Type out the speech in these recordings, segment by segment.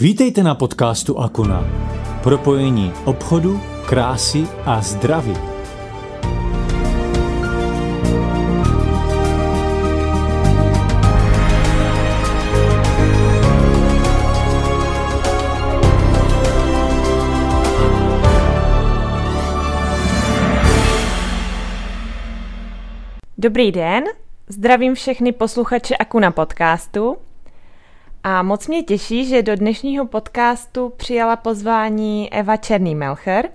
Vítejte na podcastu Akuna. Propojení obchodu, krásy a zdraví. Dobrý den, zdravím všechny posluchače Akuna podcastu. A moc mě těší, že do dnešního podcastu přijala pozvání Eva Černý Melcher.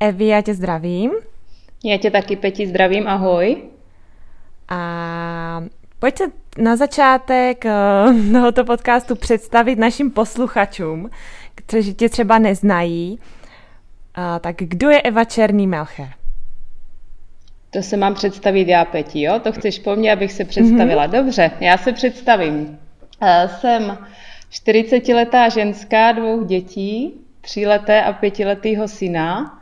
Evi, já tě zdravím. Já tě taky, Peti, zdravím, ahoj. A pojď se na začátek eh, tohoto podcastu představit našim posluchačům, kteří tě třeba neznají. A tak kdo je Eva Černý Melcher? To se mám představit já, Peti, jo? To chceš po mně, abych se představila. Mm-hmm. Dobře, já se představím. Eh, jsem 40-letá ženská, dvou dětí, tříleté a pětiletého syna.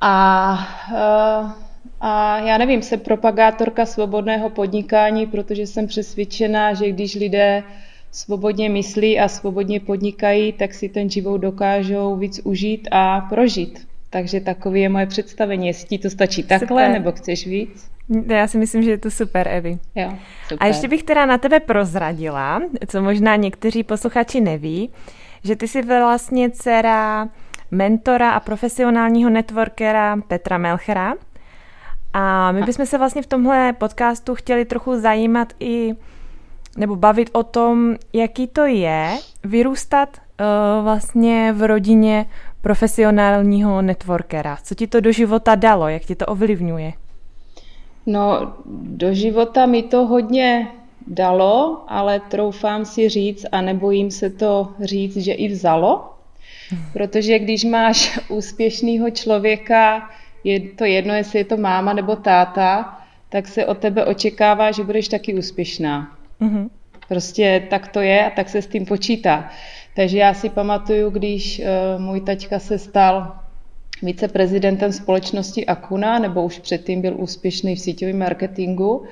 A, eh, a já nevím, jsem propagátorka svobodného podnikání, protože jsem přesvědčená, že když lidé svobodně myslí a svobodně podnikají, tak si ten život dokážou víc užít a prožít. Takže takové je moje představení. Jestli ti to stačí takhle, Super. nebo chceš víc? Já si myslím, že je to super, Evi. Jo, super. A ještě bych teda na tebe prozradila, co možná někteří posluchači neví, že ty jsi vlastně dcera mentora a profesionálního networkera Petra Melchera. A my bychom se vlastně v tomhle podcastu chtěli trochu zajímat i nebo bavit o tom, jaký to je vyrůstat uh, vlastně v rodině profesionálního networkera. Co ti to do života dalo, jak ti to ovlivňuje? No, do života mi to hodně dalo, ale troufám si říct a nebojím se to říct, že i vzalo. Protože když máš úspěšného člověka, je to jedno, jestli je to máma nebo táta, tak se od tebe očekává, že budeš taky úspěšná. Mm-hmm. Prostě tak to je a tak se s tím počítá. Takže já si pamatuju, když uh, můj taťka se stal viceprezidentem společnosti Akuna, nebo už předtím byl úspěšný v síťovém marketingu,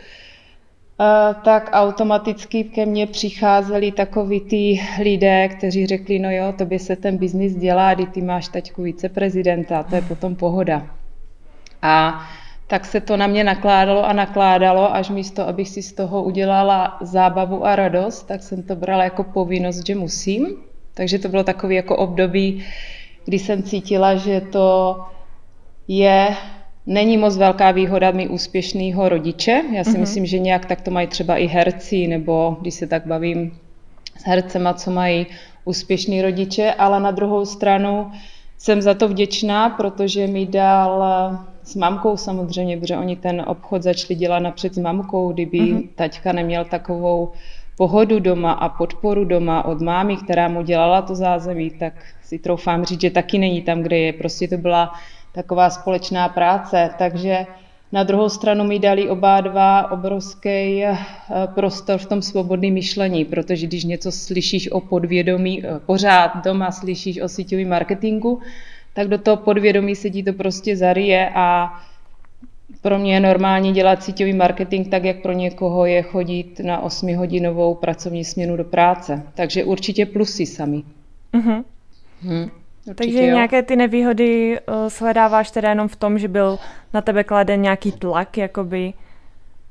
tak automaticky ke mně přicházeli takoví ty lidé, kteří řekli, no jo, to by se ten biznis dělá, kdy ty máš taťku viceprezidenta, to je potom pohoda. A tak se to na mě nakládalo a nakládalo, až místo, abych si z toho udělala zábavu a radost, tak jsem to brala jako povinnost, že musím. Takže to bylo takové jako období, kdy jsem cítila, že to je, není moc velká výhoda mi úspěšného rodiče. Já si mm-hmm. myslím, že nějak tak to mají třeba i herci, nebo když se tak bavím s hercema, co mají úspěšní rodiče, ale na druhou stranu jsem za to vděčná, protože mi dal s mamkou samozřejmě, protože oni ten obchod začali dělat napřed s mamkou, kdyby mm-hmm. taťka neměl takovou pohodu doma a podporu doma od mámy, která mu dělala to zázemí, tak si troufám říct, že taky není tam, kde je. Prostě to byla taková společná práce. Takže na druhou stranu mi dali oba dva obrovský eh, prostor v tom svobodném myšlení, protože když něco slyšíš o podvědomí, eh, pořád doma slyšíš o síťovém marketingu, tak do toho podvědomí se ti to prostě zaryje a pro mě je normální dělat síťový marketing tak, jak pro někoho je chodit na 8-hodinovou pracovní směnu do práce. Takže určitě plusy sami. Uh-huh. Hmm, Takže jo. nějaké ty nevýhody uh, shledáváš teda jenom v tom, že byl na tebe kladen nějaký tlak, jakoby?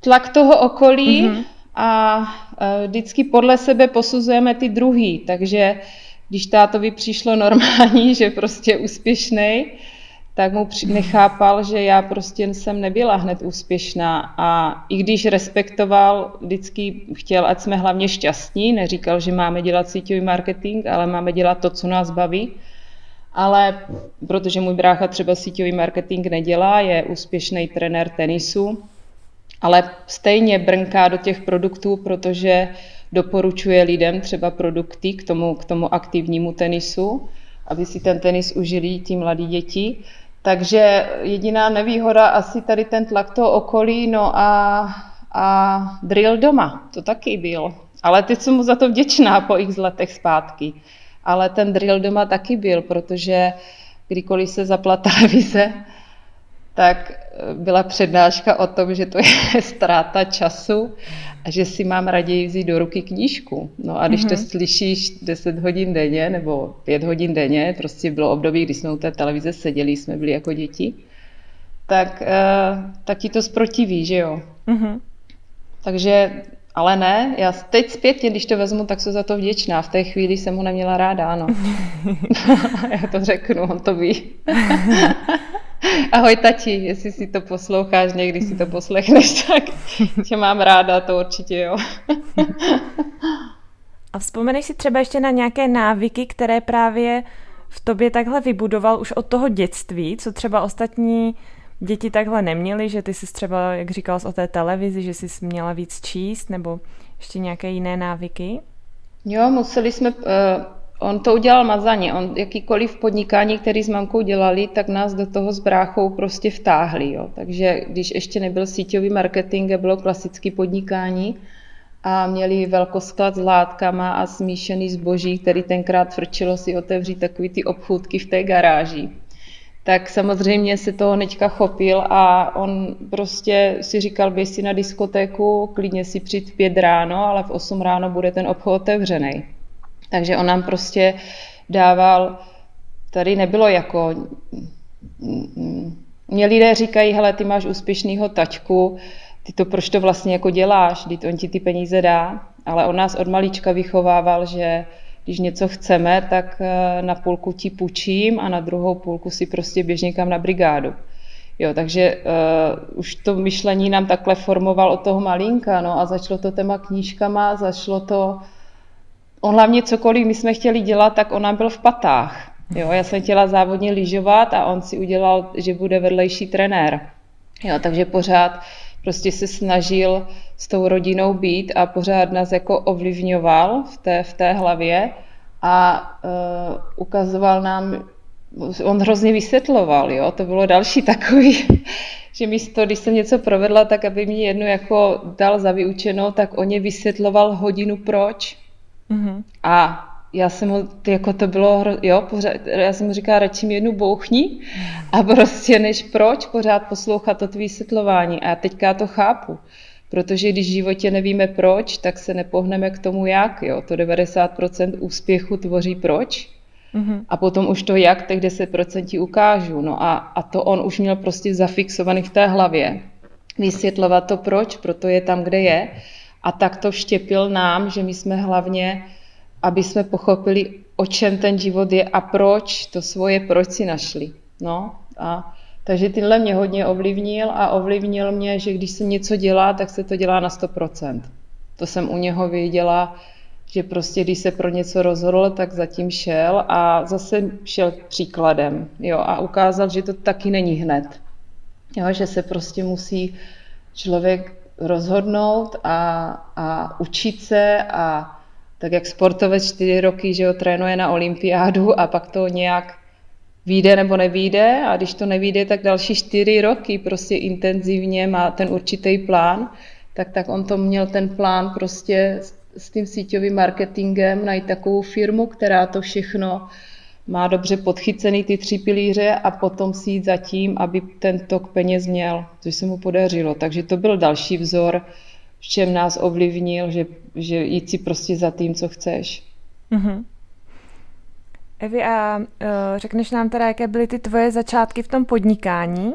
Tlak toho okolí uh-huh. a uh, vždycky podle sebe posuzujeme ty druhý, takže když tátovi přišlo normální, že prostě je úspěšný, tak mu nechápal, že já prostě jsem nebyla hned úspěšná a i když respektoval, vždycky chtěl, ať jsme hlavně šťastní, neříkal, že máme dělat síťový marketing, ale máme dělat to, co nás baví. Ale protože můj brácha třeba síťový marketing nedělá, je úspěšný trenér tenisu, ale stejně brnká do těch produktů, protože doporučuje lidem třeba produkty k tomu, k tomu aktivnímu tenisu, aby si ten tenis užili ti mladí děti. Takže jediná nevýhoda asi tady ten tlak toho okolí, no a, a drill doma, to taky byl. Ale teď jsem mu za to vděčná po x letech zpátky. Ale ten drill doma taky byl, protože kdykoliv se zapla televize, tak byla přednáška o tom, že to je ztráta času a že si mám raději vzít do ruky knížku. No a když mm-hmm. to mhm. slyšíš 10 hodin denně nebo 5 hodin denně, prostě bylo období, kdy jsme u té televize seděli, jsme byli jako děti, tak, uh, tak ti to zprotiví, že jo. Mm-hmm. Takže, ale ne, já teď zpětně, když to vezmu, tak jsem za to vděčná. V té chvíli jsem ho neměla ráda, ano. já to řeknu, on to ví. Ahoj tati, jestli si to posloucháš, někdy si to poslechneš, tak tě mám ráda, to určitě jo. A vzpomeneš si třeba ještě na nějaké návyky, které právě v tobě takhle vybudoval už od toho dětství, co třeba ostatní děti takhle neměly, že ty jsi třeba, jak říkal o té televizi, že jsi měla víc číst, nebo ještě nějaké jiné návyky? Jo, museli jsme, uh, on to udělal mazaně, on jakýkoliv podnikání, který s mamkou dělali, tak nás do toho s bráchou prostě vtáhli, jo. Takže když ještě nebyl síťový marketing a bylo klasický podnikání, a měli velkosklad s látkama a smíšený zboží, který tenkrát frčilo si otevřít takový ty obchůdky v té garáži tak samozřejmě se toho Neďka chopil a on prostě si říkal, běž si na diskotéku, klidně si přijít v pět ráno, ale v 8 ráno bude ten obchod otevřený. Takže on nám prostě dával, tady nebylo jako, mě lidé říkají, hele, ty máš úspěšnýho tačku, ty to proč to vlastně jako děláš, když on ti ty peníze dá, ale on nás od malička vychovával, že když něco chceme, tak eh, na půlku ti půjčím a na druhou půlku si prostě běž někam na brigádu. Jo, takže uh, už to myšlení nám takhle formoval od toho malinka, no a začalo to téma knížkama, začalo to, on hlavně cokoliv my jsme chtěli dělat, tak on nám byl v patách. Jo, já jsem chtěla závodně lyžovat a on si udělal, že bude vedlejší trenér. Jo, takže pořád prostě se snažil s tou rodinou být a pořád nás jako ovlivňoval v té, v té hlavě a uh, ukazoval nám, on hrozně vysvětloval, jo, to bylo další takový, že místo, když jsem něco provedla, tak aby mi jednu jako dal za vyučenou, tak on je vysvětloval hodinu proč. Mm-hmm. A já jsem mu, jako to bylo, jo, pořád, já jsem mu říkala, radši mi jednu bouchni a prostě než proč pořád poslouchat to vysvětlování. A teďka to chápu, protože když v životě nevíme proč, tak se nepohneme k tomu jak, jo. To 90% úspěchu tvoří proč. Mm-hmm. A potom už to jak, těch 10% ti ukážu. No a, a to on už měl prostě zafixovaný v té hlavě. Vysvětlovat to proč, proto je tam, kde je. A tak to vštěpil nám, že my jsme hlavně aby jsme pochopili, o čem ten život je a proč to svoje proč si našli. No, a takže tyhle mě hodně ovlivnil a ovlivnil mě, že když se něco dělá, tak se to dělá na 100%. To jsem u něho viděla, že prostě když se pro něco rozhodl, tak zatím šel a zase šel příkladem. Jo, a ukázal, že to taky není hned. Jo, že se prostě musí člověk rozhodnout a, a učit se a tak jak sportovec čtyři roky, že ho trénuje na olympiádu a pak to nějak vyjde nebo nevíde a když to nevíde, tak další čtyři roky prostě intenzivně má ten určitý plán, tak, tak on to měl ten plán prostě s, s tím síťovým marketingem najít takovou firmu, která to všechno má dobře podchycený ty tři pilíře a potom si jít za tím, aby ten tok peněz měl, což se mu podařilo. Takže to byl další vzor, v čem nás ovlivnil, že, že jít si prostě za tím, co chceš. Mm-hmm. Evi, a uh, řekneš nám teda, jaké byly ty tvoje začátky v tom podnikání?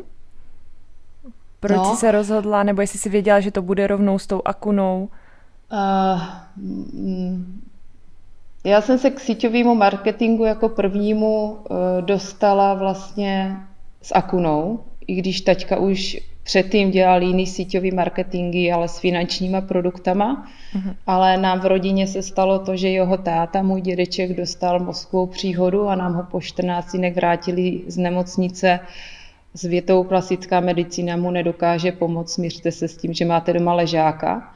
Proč no. jsi se rozhodla, nebo jestli jsi věděla, že to bude rovnou s tou akunou? Uh, já jsem se k síťovému marketingu jako prvnímu uh, dostala vlastně s akunou, i když taťka už předtím dělal jiný síťový marketingy, ale s finančníma produktama. Uh-huh. Ale nám v rodině se stalo to, že jeho táta, můj dědeček, dostal mozkovou příhodu a nám ho po 14 dnech vrátili z nemocnice s větou klasická medicína mu nedokáže pomoct, smířte se s tím, že máte doma ležáka.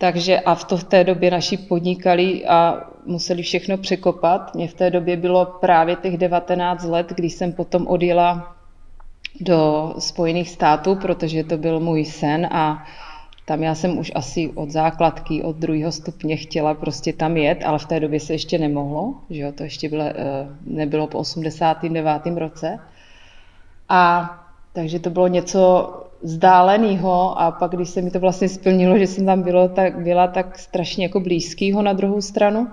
Takže a v, to, v té době naši podnikali a museli všechno překopat. Mně v té době bylo právě těch 19 let, když jsem potom odjela do Spojených států, protože to byl můj sen a tam já jsem už asi od základky, od druhého stupně chtěla prostě tam jet, ale v té době se ještě nemohlo, že jo, to ještě bylo, eh, nebylo po 89. roce. A takže to bylo něco, vzdálenýho a pak, když se mi to vlastně splnilo, že jsem tam bylo, tak, byla tak strašně jako blízkýho na druhou stranu.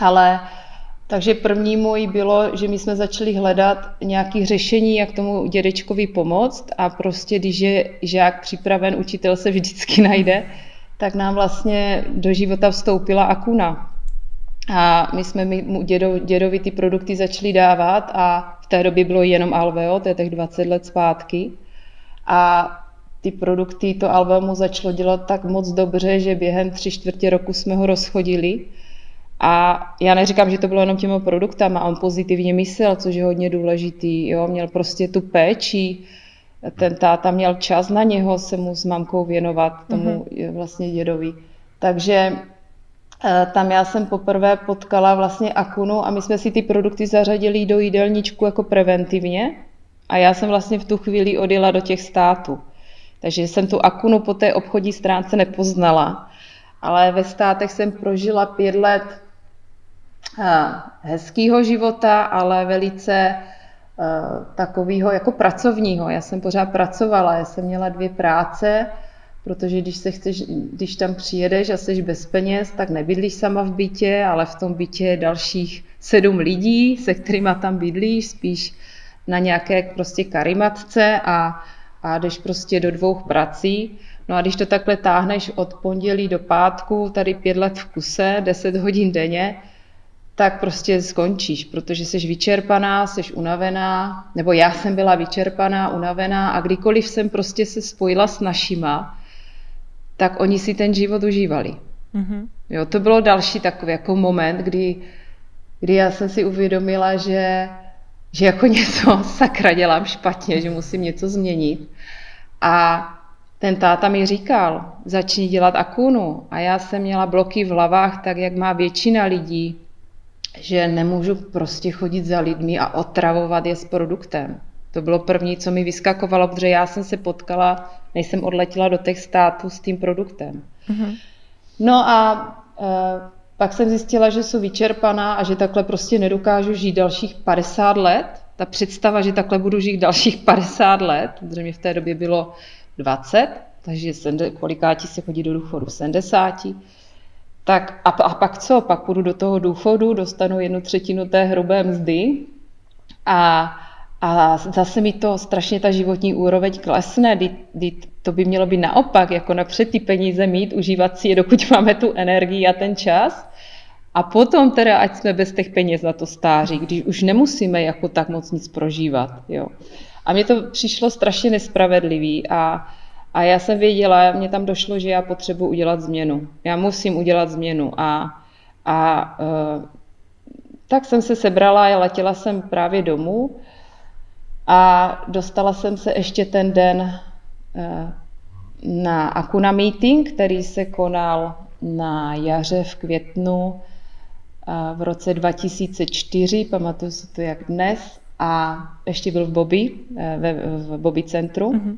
Ale takže první můj bylo, že my jsme začali hledat nějaké řešení, jak tomu dědečkovi pomoct a prostě, když je žák připraven, učitel se vždycky najde, tak nám vlastně do života vstoupila Akuna. A my jsme mu dědo, dědovi ty produkty začali dávat a v té době bylo jenom Alveo, to je tak 20 let zpátky. A ty produkty, to mu začalo dělat tak moc dobře, že během tři čtvrtě roku jsme ho rozchodili. A já neříkám, že to bylo jenom těmi produktama, on pozitivně myslel, což je hodně důležitý. Jo? Měl prostě tu péči, ten táta měl čas na něho se mu s mamkou věnovat, tomu mm-hmm. vlastně dědovi. Takže eh, tam já jsem poprvé potkala vlastně Akunu a my jsme si ty produkty zařadili do jídelníčku jako preventivně a já jsem vlastně v tu chvíli odjela do těch států. Takže jsem tu Akunu po té obchodní stránce nepoznala, ale ve státech jsem prožila pět let eh, hezkého života, ale velice Eh, takového jako pracovního. Já jsem pořád pracovala, já jsem měla dvě práce, protože když, se chceš, když tam přijedeš a jsi bez peněz, tak nebydlíš sama v bytě, ale v tom bytě je dalších sedm lidí, se kterými tam bydlíš, spíš na nějaké prostě karimatce a, a jdeš prostě do dvou prací. No a když to takhle táhneš od pondělí do pátku, tady pět let v kuse, deset hodin denně, tak prostě skončíš, protože jsi vyčerpaná, jsi unavená, nebo já jsem byla vyčerpaná, unavená a kdykoliv jsem prostě se spojila s našima, tak oni si ten život užívali. Mm-hmm. Jo, to bylo další takový jako moment, kdy, kdy já jsem si uvědomila, že, že jako něco sakra dělám špatně, že musím něco změnit. A ten táta mi říkal, začni dělat akunu. A já jsem měla bloky v hlavách, tak jak má většina lidí, že nemůžu prostě chodit za lidmi a otravovat je s produktem. To bylo první, co mi vyskakovalo, protože já jsem se potkala, než jsem odletěla do těch států s tím produktem. Mm-hmm. No a e, pak jsem zjistila, že jsou vyčerpaná a že takhle prostě nedokážu žít dalších 50 let. Ta představa, že takhle budu žít dalších 50 let, protože mi v té době bylo 20, takže kolikáti se chodí do důchodu 70, tak a, a pak co? Pak půjdu do toho důchodu, dostanu jednu třetinu té hrubé mzdy a, a zase mi to strašně ta životní úroveň klesne, kdy, kdy to by mělo být naopak, jako napřed ty peníze mít, užívat si je, dokud máme tu energii a ten čas. A potom teda, ať jsme bez těch peněz na to stáří, když už nemusíme jako tak moc nic prožívat. Jo. A mně to přišlo strašně nespravedlivý a, a já jsem věděla, mně tam došlo, že já potřebuji udělat změnu. Já musím udělat změnu. A, a e, tak jsem se sebrala a letěla jsem právě domů a dostala jsem se ještě ten den e, na Akuna Meeting, který se konal na jaře v květnu v roce 2004, pamatuju si to jak dnes, a ještě byl v Bobby, e, ve, v Bobby centru. Mm-hmm.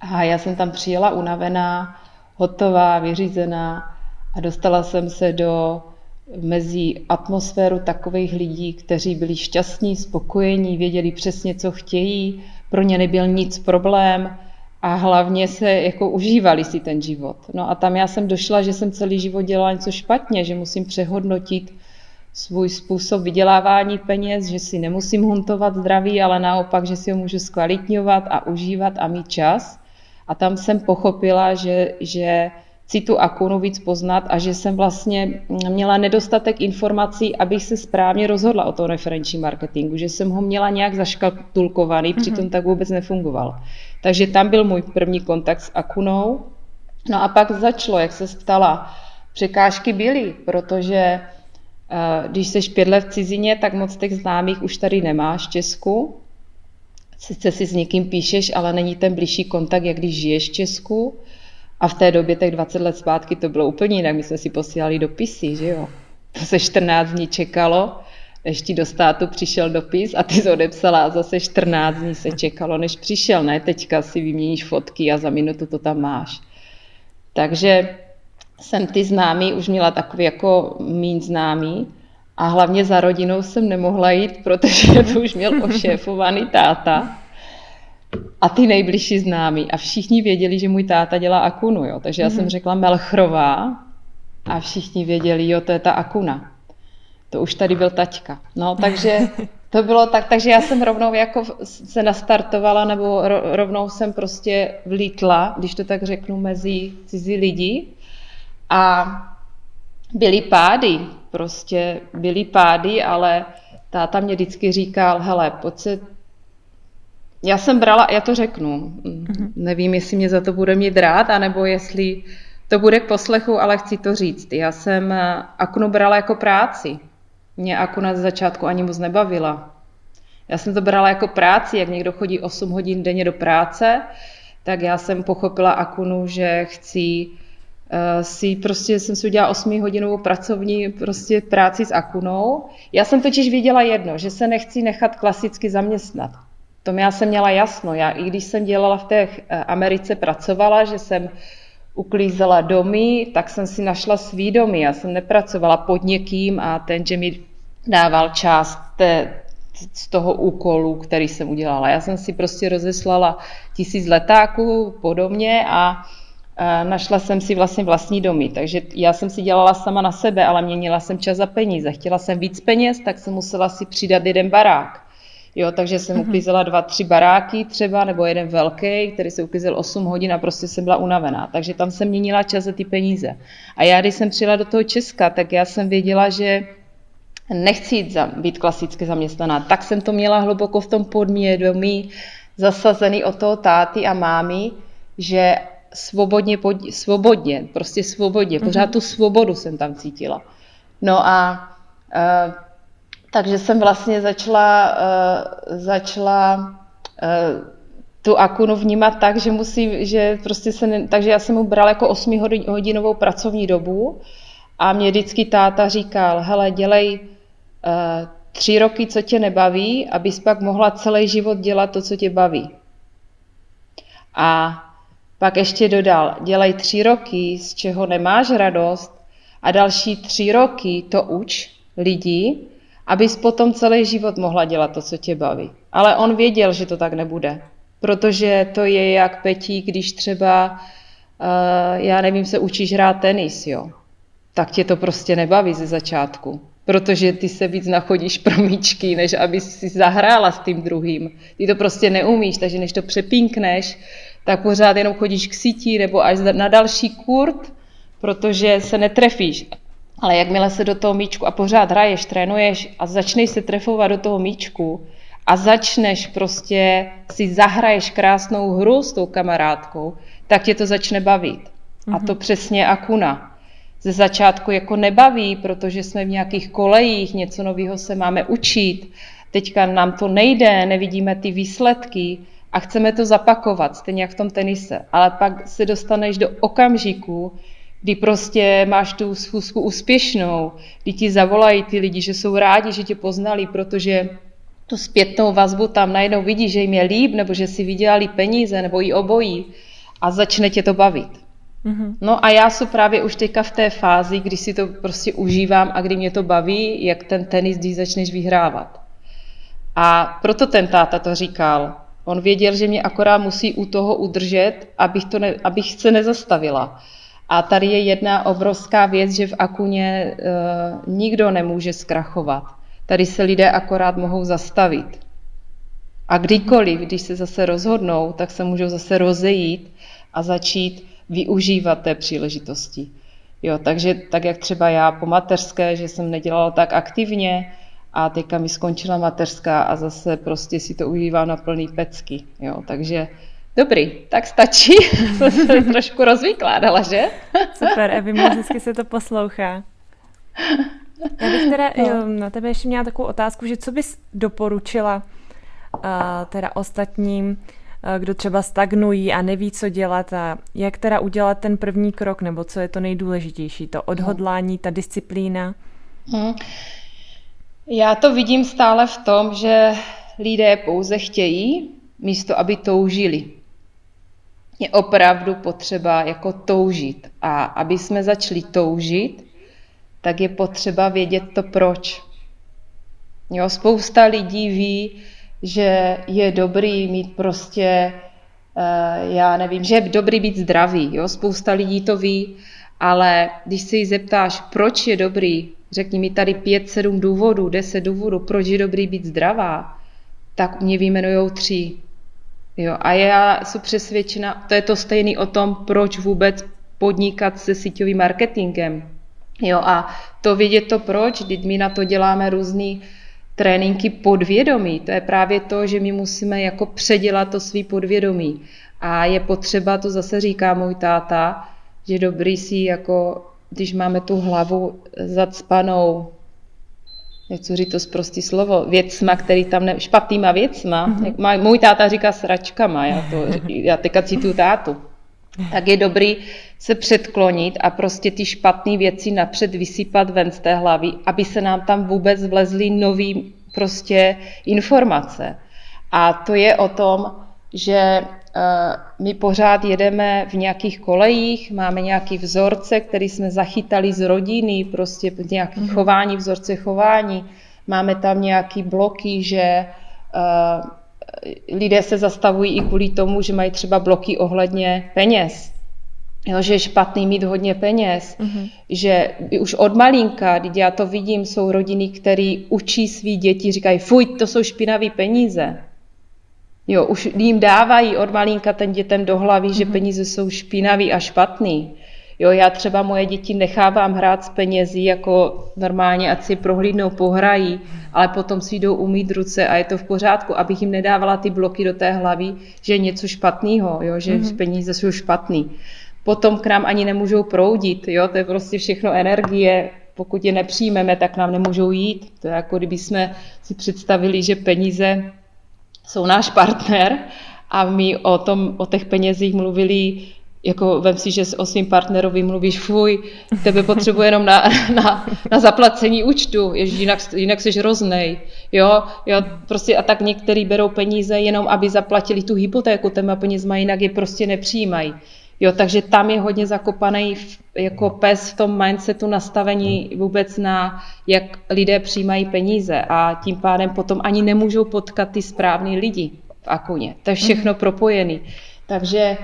A já jsem tam přijela unavená, hotová, vyřízená a dostala jsem se do mezi atmosféru takových lidí, kteří byli šťastní, spokojení, věděli přesně, co chtějí, pro ně nebyl nic problém a hlavně se jako užívali si ten život. No a tam já jsem došla, že jsem celý život dělala něco špatně, že musím přehodnotit svůj způsob vydělávání peněz, že si nemusím huntovat zdraví, ale naopak, že si ho můžu zkvalitňovat a užívat a mít čas. A tam jsem pochopila, že, že chci tu akunu víc poznat a že jsem vlastně měla nedostatek informací, abych se správně rozhodla o tom referenčním marketingu, že jsem ho měla nějak zaškatulkovaný, mm-hmm. přitom tak vůbec nefungoval. Takže tam byl můj první kontakt s akunou. No a pak začalo, jak se ptala, překážky byly, protože eh, když jsi pět let v cizině, tak moc těch známých už tady nemáš v Česku sice si s někým píšeš, ale není ten blížší kontakt, jak když žiješ v Česku. A v té době, tak 20 let zpátky, to bylo úplně jinak. My jsme si posílali dopisy, že jo. To se 14 dní čekalo, než ti do státu přišel dopis a ty odepsala a zase 14 dní se čekalo, než přišel. Ne, teďka si vyměníš fotky a za minutu to tam máš. Takže jsem ty známý už měla takový jako mín známý a hlavně za rodinou jsem nemohla jít, protože to už měl ošéfovaný táta. A ty nejbližší známí. A všichni věděli, že můj táta dělá akunu, jo. Takže já mm-hmm. jsem mhm. řekla Melchrová a všichni věděli, jo, to je ta akuna. To už tady byl taťka. No, takže to bylo tak, takže já jsem rovnou jako se nastartovala, nebo rovnou jsem prostě vlítla, když to tak řeknu, mezi cizí lidi. A byly pády, prostě byly pády, ale táta mě vždycky říkal, hele, pojď se já jsem brala, já to řeknu, mm-hmm. nevím, jestli mě za to bude mít rád, anebo jestli to bude k poslechu, ale chci to říct. Já jsem eh, Akunu brala jako práci. Mě Akuna z začátku ani moc nebavila. Já jsem to brala jako práci, jak někdo chodí 8 hodin denně do práce, tak já jsem pochopila Akunu, že chci uh, si prostě jsem si udělala 8 hodinovou pracovní prostě práci s Akunou. Já jsem totiž viděla jedno, že se nechci nechat klasicky zaměstnat tom já jsem měla jasno. Já i když jsem dělala v té eh, Americe, pracovala, že jsem uklízela domy, tak jsem si našla svý domy. Já jsem nepracovala pod někým a ten, že mi dával část té, z toho úkolu, který jsem udělala. Já jsem si prostě rozeslala tisíc letáků podobně a našla jsem si vlastně vlastní domy. Takže já jsem si dělala sama na sebe, ale měnila jsem čas za peníze. Chtěla jsem víc peněz, tak jsem musela si přidat jeden barák. Jo, takže jsem mm-hmm. uklízela dva, tři baráky třeba, nebo jeden velký, který se uklízel 8 hodin a prostě jsem byla unavená. Takže tam jsem měnila čas za ty peníze. A já, když jsem přijela do toho Česka, tak já jsem věděla, že nechci jít za, být klasicky zaměstnaná. Tak jsem to měla hluboko v tom podmědomí, zasazený od toho táty a mámy, že svobodně, svobodně, prostě svobodně, pořád mm-hmm. tu svobodu jsem tam cítila. No a uh, takže jsem vlastně začala, uh, začala uh, tu Akunu vnímat tak, že musí, že prostě se, ne, takže já jsem mu brala jako 8 hodinovou pracovní dobu a mě vždycky táta říkal, hele, dělej uh, tři roky, co tě nebaví, abys pak mohla celý život dělat to, co tě baví. A pak ještě dodal, dělej tři roky, z čeho nemáš radost a další tři roky to uč lidi, abys potom celý život mohla dělat to, co tě baví. Ale on věděl, že to tak nebude, protože to je jak Petí, když třeba, uh, já nevím, se učíš hrát tenis, jo, tak tě to prostě nebaví ze začátku, protože ty se víc nachodíš pro míčky, než aby si zahrála s tím druhým. Ty to prostě neumíš, takže než to přepínkneš, tak pořád jenom chodíš k sítí nebo až na další kurt, protože se netrefíš. Ale jakmile se do toho míčku a pořád hraješ, trénuješ a začneš se trefovat do toho míčku a začneš prostě si zahraješ krásnou hru s tou kamarádkou, tak tě to začne bavit. Mm-hmm. A to mhm. přesně Akuna. Ze začátku jako nebaví, protože jsme v nějakých kolejích, něco nového se máme učit, teďka nám to nejde, nevidíme ty výsledky a chceme to zapakovat, stejně jak v tom tenise. Ale pak se dostaneš do okamžiku, kdy prostě máš tu schůzku úspěšnou, kdy ti zavolají ty lidi, že jsou rádi, že tě poznali, protože tu zpětnou vazbu tam najednou vidí, že jim je líb, nebo že si vydělali peníze, nebo i obojí a začne tě to bavit. Mm-hmm. No a já jsem právě už teďka v té fázi, kdy si to prostě užívám a kdy mě to baví, jak ten tenis, když začneš vyhrávat. A proto ten táta to říkal. On věděl, že mě akorát musí u toho udržet, abych, to ne, abych se nezastavila. A tady je jedna obrovská věc, že v Akuně uh, nikdo nemůže zkrachovat. Tady se lidé akorát mohou zastavit. A kdykoliv, když se zase rozhodnou, tak se můžou zase rozejít a začít využívat té příležitosti. Jo, takže tak jak třeba já po mateřské, že jsem nedělala tak aktivně a teďka mi skončila mateřská a zase prostě si to užívám na plný pecky. Jo, takže Dobrý, tak stačí. Jsem se trošku rozvykládala, že? Super, Evi, moc hezky se to poslouchá. Já bych teda no. na tebe ještě měla takovou otázku, že co bys doporučila uh, teda ostatním, uh, kdo třeba stagnují a neví, co dělat a jak teda udělat ten první krok, nebo co je to nejdůležitější, to odhodlání, ta disciplína? Hmm. Já to vidím stále v tom, že lidé pouze chtějí, místo aby toužili je opravdu potřeba jako toužit. A aby jsme začali toužit, tak je potřeba vědět to proč. Jo, spousta lidí ví, že je dobrý mít prostě já nevím, že je dobrý být zdravý, jo? spousta lidí to ví, ale když se jí zeptáš, proč je dobrý, řekni mi tady pět, sedm důvodů, deset důvodů, proč je dobrý být zdravá, tak mě vyjmenujou tři. Jo, a já jsem přesvědčena, to je to stejný o tom, proč vůbec podnikat se síťovým marketingem. Jo, a to vědět to proč, když my na to děláme různý tréninky podvědomí. To je právě to, že my musíme jako předělat to svý podvědomí. A je potřeba, to zase říká můj táta, že dobrý si jako, když máme tu hlavu zacpanou co říct to zprostý slovo, věcma, který tam ne, špatnýma věcma, mm-hmm. jak má, můj táta říká sračkama, já, to, já teďka cituju tátu, tak je dobrý se předklonit a prostě ty špatné věci napřed vysypat ven z té hlavy, aby se nám tam vůbec vlezly nové prostě informace. A to je o tom, že my pořád jedeme v nějakých kolejích, máme nějaký vzorce, který jsme zachytali z rodiny, prostě nějaký mm-hmm. chování, vzorce chování. Máme tam nějaký bloky, že uh, lidé se zastavují i kvůli tomu, že mají třeba bloky ohledně peněz. Jo, že je špatný mít hodně peněz, mm-hmm. že už od malinka, když já to vidím, jsou rodiny, které učí svý děti, říkají, fuj, to jsou špinavé peníze. Jo, už jim dávají od malinka ten dětem do hlavy, mm-hmm. že mhm. peníze jsou špinavý a špatný. Jo, já třeba moje děti nechávám hrát s penězi jako normálně, ať si prohlídnou, pohrají, ale potom si jdou umít ruce a je to v pořádku, abych jim nedávala ty bloky do té hlavy, že je něco špatného, jo, že mm-hmm. peníze jsou špatný. Potom k nám ani nemůžou proudit, jo, to je prostě všechno energie, pokud je nepřijmeme, tak nám nemůžou jít. To je jako kdyby jsme si představili, že peníze jsou náš partner a my o, tom, o těch penězích mluvili jako vem si, že o svým partnerovi mluvíš, fuj, tebe potřebuje jenom na, na, na zaplacení účtu, jež jinak, jinak jsi hroznej. Jo, jo, prostě a tak některý berou peníze jenom, aby zaplatili tu hypotéku těma penězma, jinak je prostě nepřijímají. Jo, takže tam je hodně zakopaný jako pes v tom mindsetu nastavení vůbec na, jak lidé přijímají peníze a tím pádem potom ani nemůžou potkat ty správný lidi v Akuně. To je všechno mm-hmm. propojený. Takže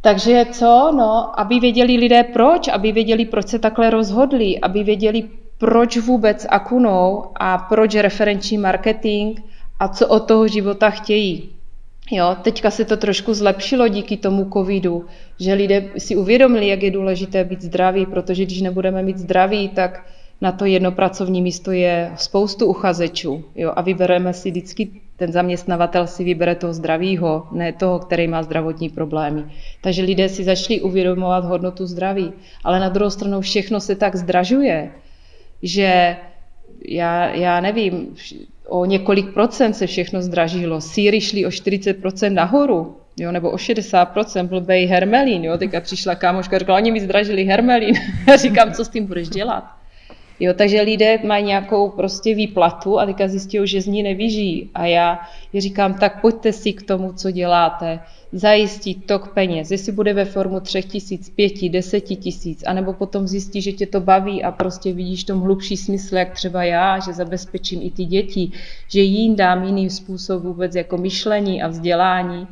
takže co? No, aby věděli lidé proč, aby věděli, proč se takhle rozhodli, aby věděli, proč vůbec akunou a proč referenční marketing a co od toho života chtějí. Jo, teďka se to trošku zlepšilo díky tomu covidu, že lidé si uvědomili, jak je důležité být zdraví, protože když nebudeme mít zdraví, tak na to jedno pracovní místo je spoustu uchazečů. Jo, a vybereme si vždycky, ten zaměstnavatel si vybere toho zdravého, ne toho, který má zdravotní problémy. Takže lidé si začali uvědomovat hodnotu zdraví. Ale na druhou stranu všechno se tak zdražuje, že já, já nevím, o několik procent se všechno zdražilo. Síry šly o 40 procent nahoru, jo, nebo o 60 procent, blbej hermelín, jo, teďka přišla kámoška, řekla, oni mi zdražili hermelín. Já říkám, co s tím budeš dělat? Jo, takže lidé mají nějakou prostě výplatu a teďka zjistí, že z ní nevyžijí. A já říkám, tak pojďte si k tomu, co děláte, zajistit tok peněz, jestli bude ve formu třech tisíc, pěti, deseti tisíc, anebo potom zjistí, že tě to baví a prostě vidíš tom hlubší smysl, jak třeba já, že zabezpečím i ty děti, že jim dám jiný způsob vůbec jako myšlení a vzdělání,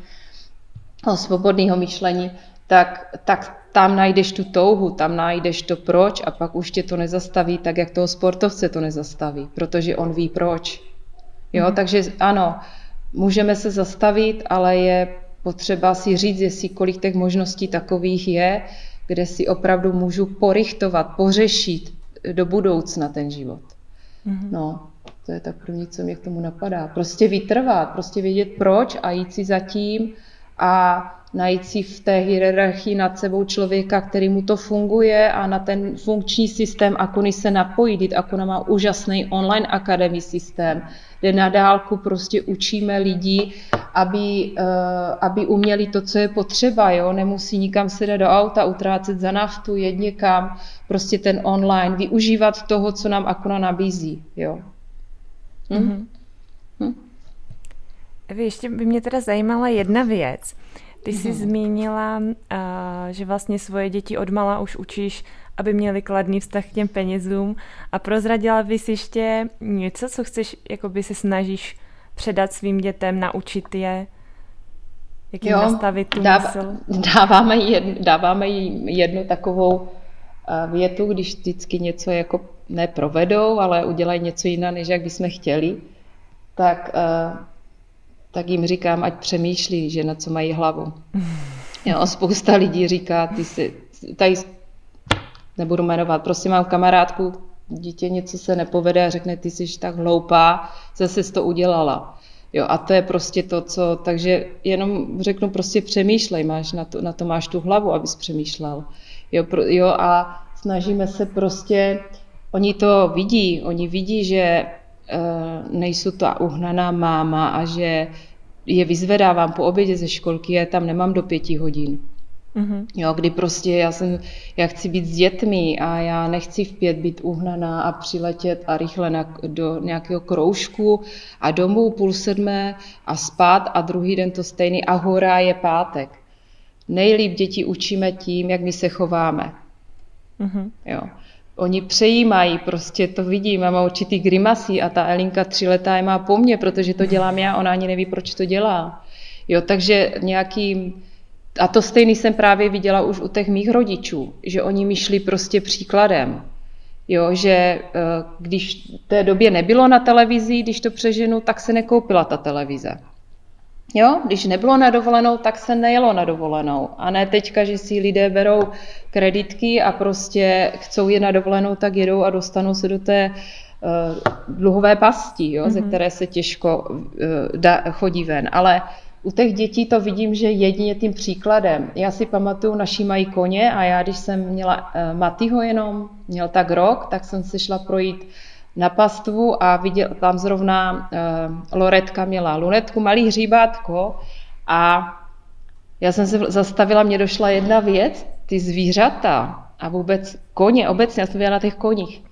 o svobodného myšlení, tak, tak tam najdeš tu touhu, tam najdeš to proč a pak už tě to nezastaví tak, jak toho sportovce to nezastaví, protože on ví proč. Jo, mm. takže ano, můžeme se zastavit, ale je potřeba si říct, jestli kolik těch možností takových je, kde si opravdu můžu porichtovat, pořešit do budoucna ten život. Mm-hmm. No, to je tak první, co mě k tomu napadá. Prostě vytrvat, prostě vědět proč a jít si zatím a najít si v té hierarchii nad sebou člověka, který mu to funguje a na ten funkční systém Akuny se napojit. Akuna má úžasný online akademii systém, kde na dálku prostě učíme lidi, aby, uh, aby uměli to, co je potřeba. Jo? Nemusí nikam sedat do auta, utrácet za naftu, jet někam, prostě ten online, využívat toho, co nám Akuna nabízí. Jo? Hm? Mm-hmm. Hm? Vy, ještě by mě teda zajímala jedna věc. Ty jsi mm-hmm. zmínila, uh, že vlastně svoje děti odmala už učíš, aby měli kladný vztah k těm penězům a prozradila bys ještě něco, co chceš, jakoby se snažíš předat svým dětem, naučit je? Jak jim jo, nastavit tu dáv, mysl? Dáváme, jed, dáváme jim jednu takovou eh, větu, když vždycky něco jako neprovedou, ale udělají něco jiné, než jak bychom chtěli, tak, eh, tak jim říkám, ať přemýšlí, že na co mají hlavu. Jo, spousta lidí říká, ty si, tady nebudu jmenovat, prostě mám kamarádku, dítě něco se nepovede a řekne, ty jsi tak hloupá, zase jsi to udělala. Jo, a to je prostě to, co, takže jenom řeknu, prostě přemýšlej, máš na to, na to máš tu hlavu, abys přemýšlel. Jo, pro, jo, a snažíme se prostě, oni to vidí, oni vidí, že nejsou ta uhnaná máma a že je vyzvedávám po obědě ze školky, já tam nemám do pěti hodin. Mm-hmm. Jo, kdy prostě já, jsem, já chci být s dětmi a já nechci v pět být uhnaná a přiletět a rychle na, do nějakého kroužku a domů půl sedmé a spát a druhý den to stejný a hora je pátek. Nejlíp děti učíme tím, jak my se chováme. Mm-hmm. Jo. Oni přejímají, prostě to vidím, mám určitý grimasy a ta Elinka tři letá je má po mně, protože to dělám já, ona ani neví, proč to dělá. Jo, takže nějaký a to stejný jsem právě viděla už u těch mých rodičů, že oni mi šli prostě příkladem. Jo, že eh, když v té době nebylo na televizi, když to přeženu, tak se nekoupila ta televize. Jo, když nebylo na dovolenou, tak se nejelo na dovolenou. A ne teďka, že si lidé berou kreditky a prostě chcou je na dovolenou, tak jedou a dostanou se do té uh, dluhové pasti, jo, mm-hmm. ze mhm. které se těžko uh, da, chodí ven. Ale u těch dětí to vidím, že jedině tím příkladem. Já si pamatuju, naši mají koně a já, když jsem měla uh, Matyho jenom, měl tak rok, tak jsem se šla projít na pastvu a viděl, tam zrovna uh, Loretka měla lunetku, malý hříbátko a já jsem se zastavila, mě došla jedna věc, ty zvířata a vůbec koně, obecně, já jsem na těch koních,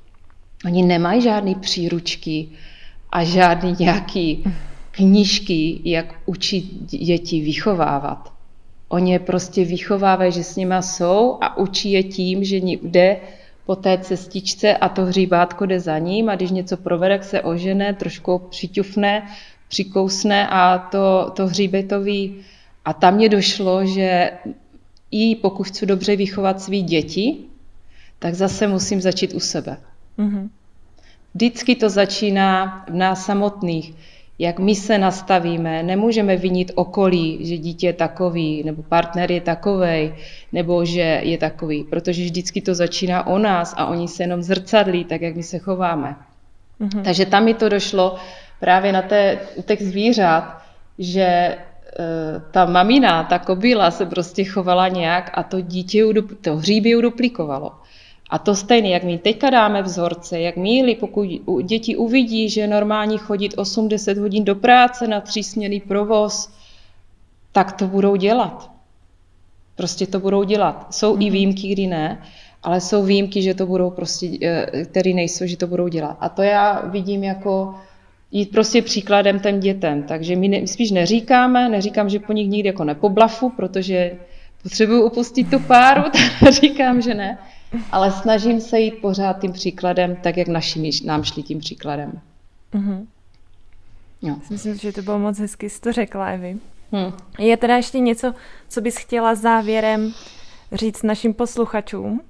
oni nemají žádný příručky a žádný nějaký knížky, jak učit děti vychovávat. Oni je prostě vychovávají, že s nima jsou a učí je tím, že jde po té cestičce a to hříbátko jde za ním a když něco provede, tak se ožene, trošku přiťufne, přikousne a to, to hříbetový. A tam mě došlo, že i pokud chci dobře vychovat svý děti, tak zase musím začít u sebe. Mm-hmm. Vždycky to začíná v nás samotných jak my se nastavíme, nemůžeme vinit okolí, že dítě je takový, nebo partner je takový, nebo že je takový, protože vždycky to začíná o nás a oni se jenom zrcadlí, tak jak my se chováme. Mm-hmm. Takže tam mi to došlo právě na té, u těch zvířat, že e, ta mamina, ta kobila se prostě chovala nějak a to dítě, to hříby ju duplikovalo. A to stejné, jak my teďka dáme vzorce, jak míli, pokud děti uvidí, že je normální chodit 8-10 hodin do práce na třísměný provoz, tak to budou dělat. Prostě to budou dělat. Jsou mm. i mhm. výjimky, kdy ne, ale jsou výjimky, že to budou prostě, eh, které nejsou, že to budou dělat. A to já vidím jako jít prostě příkladem těm dětem. Takže my ne, spíš neříkáme, neříkám, že po nich nikdy jako nepoblafu, protože potřebuju upustit tu páru, tak říkám, že ne ale snažím se jít pořád tím příkladem, tak jak naši nám šli tím příkladem. Mm-hmm. Jo. Myslím, že to bylo moc hezky, jsi to řekla, Evi. Hmm. Je teda ještě něco, co bys chtěla závěrem říct našim posluchačům?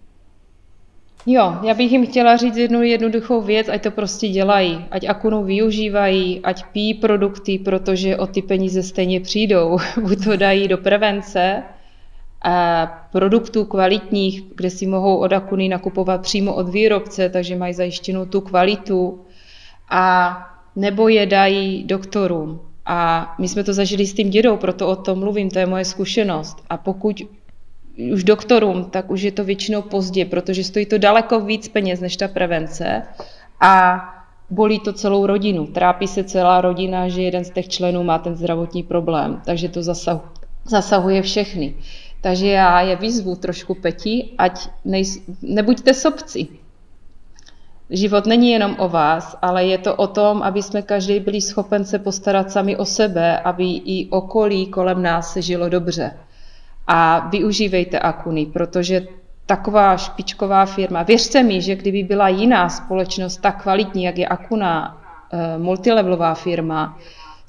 Jo, já bych jim chtěla říct jednu jednoduchou věc, ať to prostě dělají, ať Akunu využívají, ať pijí produkty, protože o ty peníze stejně přijdou. Buď to dají do prevence, produktů kvalitních, kde si mohou od Akuny nakupovat přímo od výrobce, takže mají zajištěnou tu kvalitu a nebo je dají doktorům. A my jsme to zažili s tím dědou, proto o tom mluvím, to je moje zkušenost. A pokud už doktorům, tak už je to většinou pozdě, protože stojí to daleko víc peněz než ta prevence a bolí to celou rodinu. Trápí se celá rodina, že jeden z těch členů má ten zdravotní problém, takže to zasahuje všechny. Takže já je vyzvu trošku petí, ať nej, nebuďte sobci. Život není jenom o vás, ale je to o tom, aby jsme každý byli schopen se postarat sami o sebe, aby i okolí kolem nás se žilo dobře. A využívejte Akuny, protože taková špičková firma, věřte mi, že kdyby byla jiná společnost tak kvalitní, jak je Akuna, eh, multilevelová firma,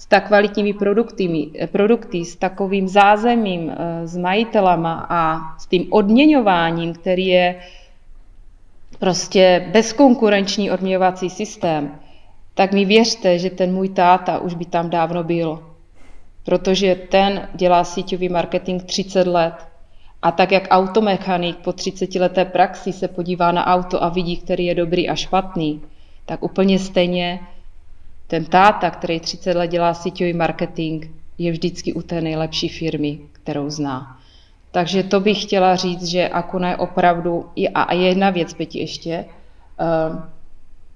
s tak kvalitními produkty, produkty, s takovým zázemím, eh, s majitelama a s tím odměňováním, který je prostě bezkonkurenční odměňovací systém, tak mi věřte, že ten můj táta už by tam dávno byl. Protože ten dělá síťový marketing 30 let. A tak jak automechanik po 30 leté praxi se podívá na auto a vidí, který je dobrý a špatný, tak úplně stejně ten táta, který 30 let dělá síťový marketing, je vždycky u té nejlepší firmy, kterou zná. Takže to bych chtěla říct, že Akuna je opravdu, a jedna věc, Peti, ještě, ehm,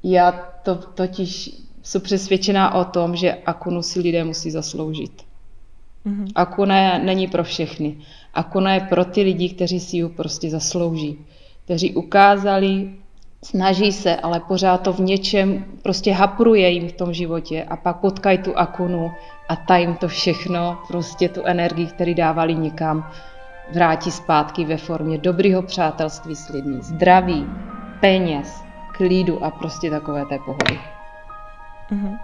já to totiž jsem přesvědčená o tom, že Akunu si lidé musí zasloužit. Mm-hmm. Akuna není pro všechny. Akuna je pro ty lidi, kteří si ji prostě zaslouží. Kteří ukázali, snaží se, ale pořád to v něčem prostě hapruje jim v tom životě a pak potkají tu Akunu a ta jim to všechno, prostě tu energii, který dávali někam, vrátí zpátky ve formě dobrého přátelství s lidmi, zdraví, peněz, klidu a prostě takové té pohody. Mm-hmm.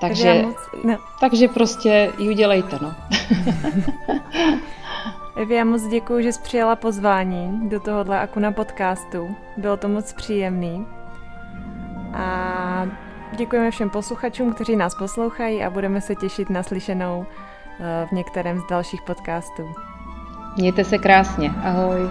Takže, takže, moc, no. takže prostě ji udělejte, no. Evi, já moc děkuji, že jsi přijala pozvání do tohohle Akuna podcastu. Bylo to moc příjemný. A děkujeme všem posluchačům, kteří nás poslouchají a budeme se těšit na slyšenou eh, v některém z dalších podcastů. Mějte se krásně. Ahoj.